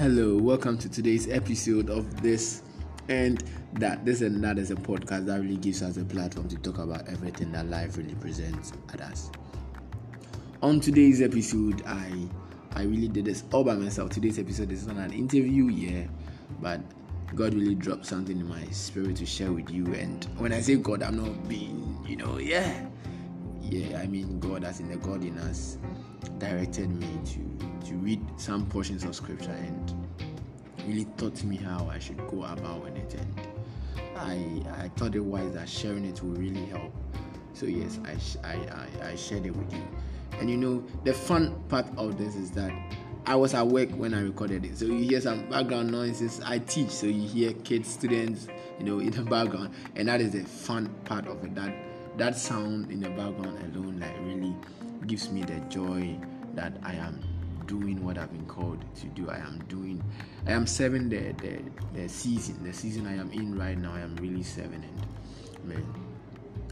Hello, welcome to today's episode of this and that. This and that is a podcast that really gives us a platform to talk about everything that life really presents at us. On today's episode, I I really did this all by myself. Today's episode is not an interview, yeah, but God really dropped something in my spirit to share with you. And when I say God, I'm not being, you know, yeah, yeah, I mean God as in the God in us directed me to to read some portions of scripture and really taught me how I should go about it and I I thought it wise that sharing it will really help. So yes, I, I, I, I shared it with you. And you know, the fun part of this is that I was at work when I recorded it. So you hear some background noises. I teach, so you hear kids, students, you know, in the background. And that is the fun part of it. That that sound in the background alone like really gives me the joy that I am doing what I've been called to do. I am doing, I am serving the, the, the season, the season I am in right now. I am really serving, and man,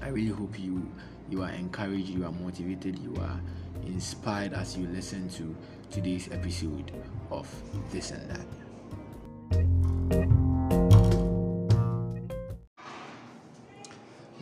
I really hope you you are encouraged, you are motivated, you are inspired as you listen to today's episode of this and that.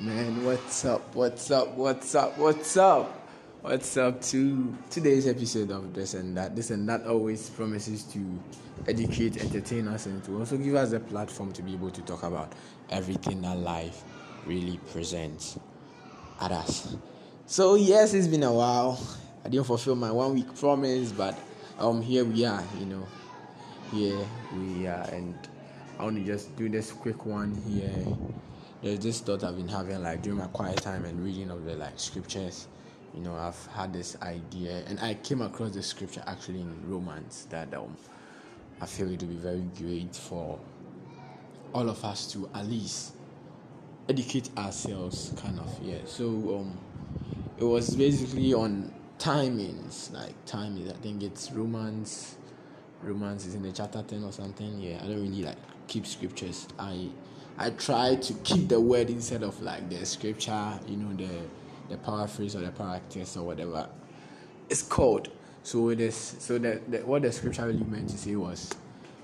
Man, what's up? What's up? What's up? What's up? What's up to today's episode of This and That? This and That always promises to educate, entertain us, and to also give us a platform to be able to talk about everything that life really presents at us. So, yes, it's been a while. I didn't fulfill my one week promise, but um, here we are, you know. Here we are, and I want to just do this quick one here. There's this thought I've been having like during my quiet time and reading of the like scriptures you know i've had this idea and i came across the scripture actually in romans that um, i feel it would be very great for all of us to at least educate ourselves kind of yeah. So um it was basically on timings like timings i think it's romans romans is in the chapter 10 or something yeah. I don't really like keep scriptures. I i try to keep the word instead of like the scripture you know the the power paraphrase or the practice or whatever it's called. So it is so that, what the scripture really meant to say was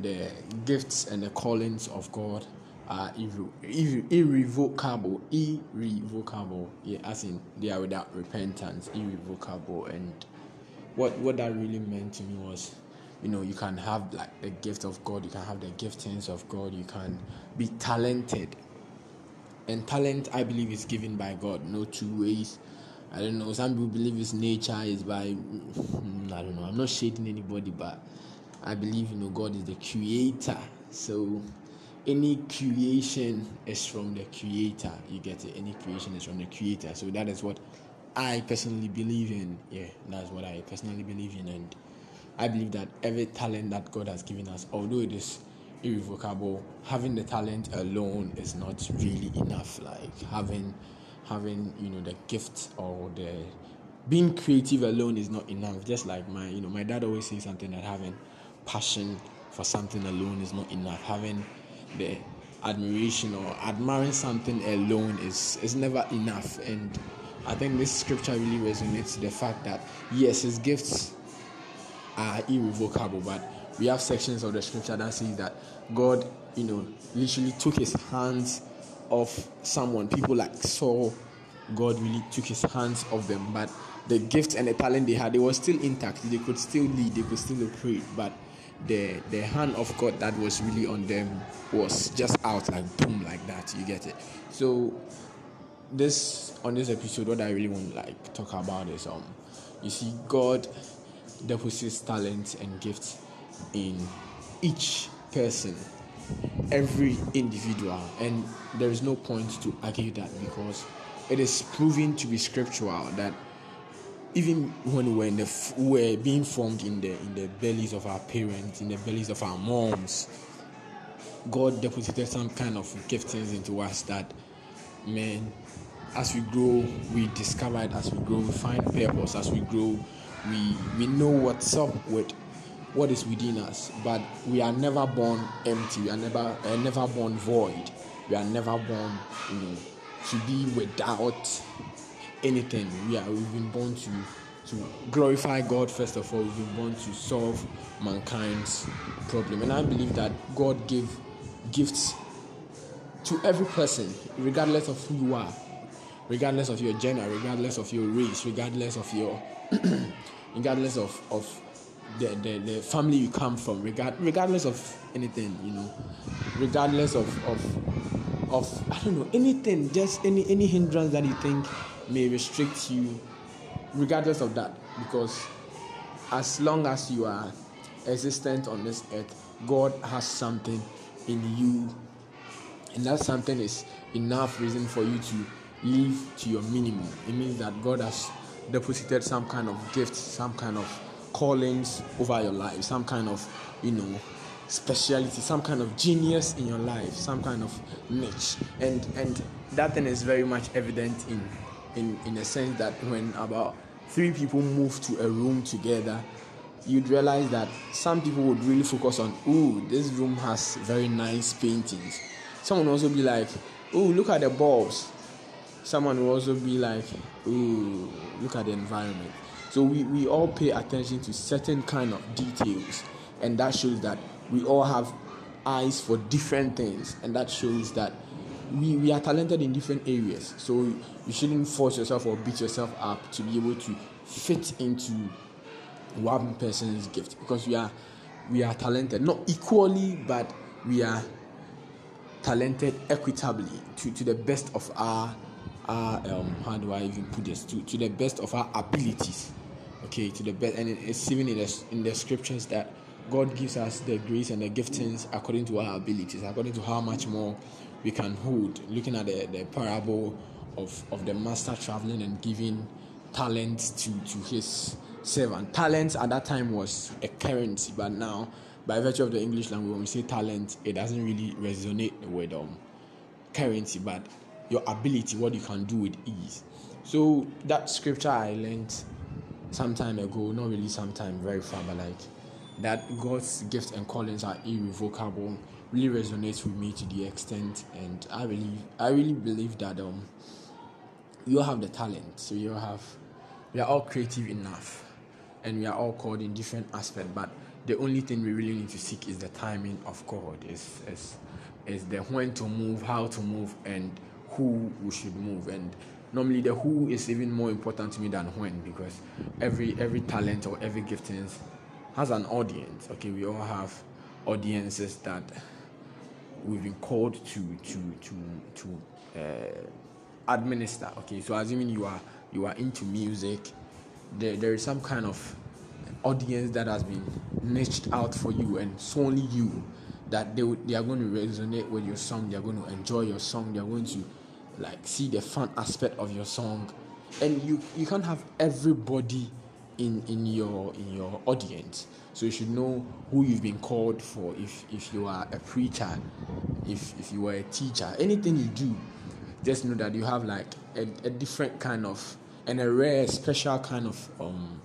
the gifts and the callings of God are irre- irre- irrevocable, irrevocable. Yeah, as in they are without repentance, irrevocable. And what what that really meant to me was, you know, you can have like the gift of God, you can have the giftings of God, you can be talented and talent i believe is given by god. No two ways. I don't know. Some people believe it's nature is by mm, i don't know. I'm not shading anybody but i believe you know god is the creator. So any creation is from the creator. You get it? Any creation is from the creator. So that is what i personally believe in. Yeah that's what i personally believe in. And i believe that every talent that god has given us although it is irrevocable. Having the talent alone is not really enough. Like having having you know the gift or the being creative alone is not enough. Just like my you know my dad always says something that having passion for something alone is not enough. Having the admiration or admiring something alone is is never enough. And I think this scripture really resonates the fact that yes, his gifts are irrevocable, but we have sections of the scripture that says that God, you know, literally took his hands off someone. People like Saul, God really took his hands off them, but the gifts and the talent they had, they were still intact. They could still lead, they could still operate, but the the hand of God that was really on them was just out like boom like that. You get it? So this on this episode, what I really want to like talk about is um, you see, God deposits talents and gifts in each person, every individual, and there is no point to argue that because it is proven to be scriptural that even when we're, the, we're being formed in the in the bellies of our parents, in the bellies of our moms, God deposited some kind of giftings into us that, man, as we grow, we discover it. As we grow, we find purpose. As we grow, we we know what's up with what is within us. But we are never born empty. We are never uh, never born void. We are never born, you know, to be without anything. We are we've been born to to glorify God first of all. We've been born to solve mankind's problem, and I believe that God gave gifts to every person, regardless of who you are, regardless of your gender, regardless of your race, regardless of your regardless of of the, the, the family you come from, regard, regardless of anything, you know, regardless of, of, of, I don't know, anything, just any, any hindrance that you think may restrict you, regardless of that, because as long as you are existent on this earth, God has something in you, and that something is enough reason for you to live to your minimum. It means that God has deposited some kind of gift, some kind of callings over your life, some kind of, you know, speciality, some kind of genius in your life, some kind of niche. And and that thing is very much evident in in, in a sense that when about three people move to a room together, you'd realize that some people would really focus on, ooh, this room has very nice paintings. Someone also be like, ooh, look at the bulbs. Someone will also be like, ooh, look at the environment. So we, we all pay attention to certain kind of details, and that shows that we all have eyes for different things, and that shows that we, we are talented in different areas. So you shouldn't force yourself or beat yourself up to be able to fit into one person's gift because we are we are talented, not equally, but we are talented equitably to, to the best of our our um, how do I even put this? To, to the best of our abilities. Okay to the best and it's even in the, in the scriptures that god gives us the grace and the giftings according to our abilities according to how much more we can hold. Looking at the, the parable of, of the master traveling and giving talents to, to his servant. Talents at that time was a currency but now by virtue of the english language when we say talent it doesn't really resonate with um currency. But your ability what you can do with ease so that scripture i learned some time ago, not really some time, very far, but like that God's gifts and callings are irrevocable really resonates with me to the extent and I really I really believe that um you all have the talent. So you all have we are all creative enough and we are all called in different aspects, but the only thing we really need to seek is the timing of God. Is is is the when to move, how to move and who we should move. And normally the who is even more important to me than when because every every talent or every gifting has an audience. Okay we all have audiences that we've been called to to to to uh, administer. Okay so assuming you are you are into music there, there is some kind of audience that has been niched out for you and only you that they, they are going to resonate with your song they're going to enjoy your song they're going to like see the fun aspect of your song. And you you can't have everybody in in your in your audience. So you should know who you've been called for if if you are a preacher if if you are a teacher. Anything you do just know that you have like a, a different kind of and a rare special kind of um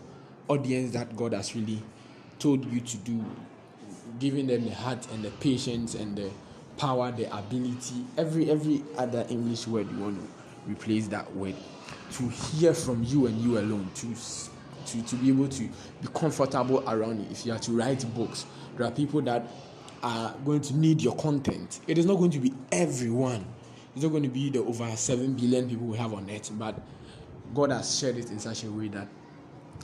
audience that god has really told you to do giving them the heart and the patience and the power, the ability, every every other English word you want to replace that word to hear from you and you alone, to to, to be able to be comfortable around you. If you are to write books, there are people that are going to need your content. It is not going to be everyone. It's not going to be the over seven billion people we have on earth, but God has shared it in such a way that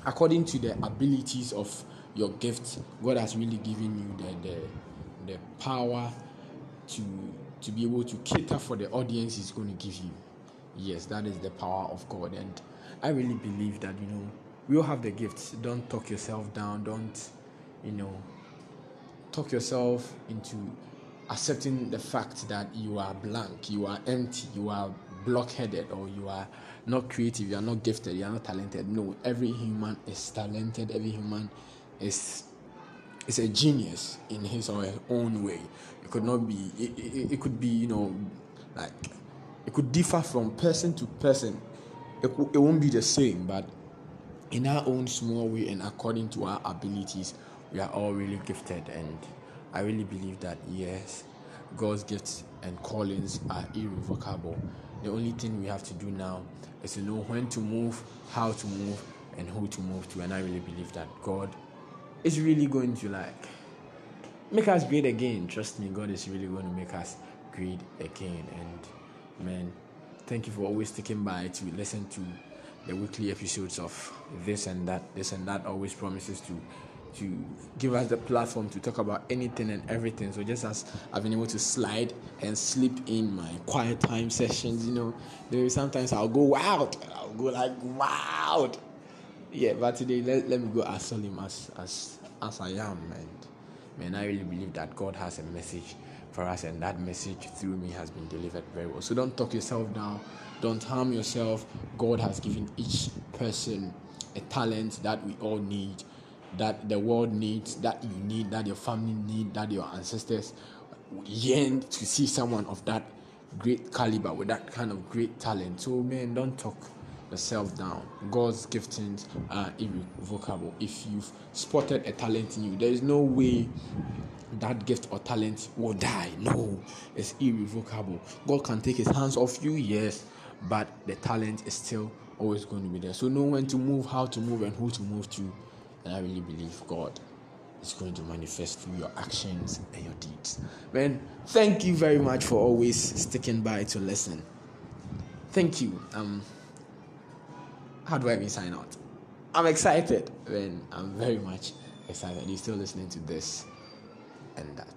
according to the abilities of your gifts, God has really given you the the, the power to to be able to cater for the audience he's going to give you. Yes, that is the power of God. And I really believe that, you know, we all have the gifts. Don't talk yourself down. Don't, you know, talk yourself into accepting the fact that you are blank, you are empty, you are blockheaded, or you are not creative, you are not gifted, you are not talented. No, every human is talented, every human is is a genius in his or her own way. It could not be. It, it, it could be you know like it could differ from person to person. It, it won't be the same, but in our own small way and according to our abilities, we are all really gifted. And I really believe that yes, God's gifts and callings are irrevocable. The only thing we have to do now is to know when to move, how to move, and who to move to. And I really believe that God is really going to like make us great again. Trust me, God is really going to make us great again. And man, thank you for always sticking by to listen to the weekly episodes of this and that. This and that always promises to to give us the platform to talk about anything and everything. So just as I've been able to slide and sleep in my quiet time sessions, you know, there sometimes I'll go wild. I'll go like wild. Yeah, but today let, let me go as solemn as as as I am and man I really believe that God has a message for us and that message through me has been delivered very well. So don't talk yourself down, don't harm yourself. God has given each person a talent that we all need that the world needs, that you need, that your family need, that your ancestors yearn to see someone of that great caliber with that kind of great talent. So man, don't talk yourself down. God's giftings are irrevocable. If you've spotted a talent in you, there is no way that gift or talent will die. No, it's irrevocable. God can take his hands off you, yes, but the talent is still always going to be there. So know when to move, how to move, and who to move to. And I really believe God is going to manifest through your actions and your deeds. Man, thank you very much for always sticking by to listen. Thank you. Um, how do I even sign out? I'm excited. Man, I'm very much excited. You're still listening to this and that.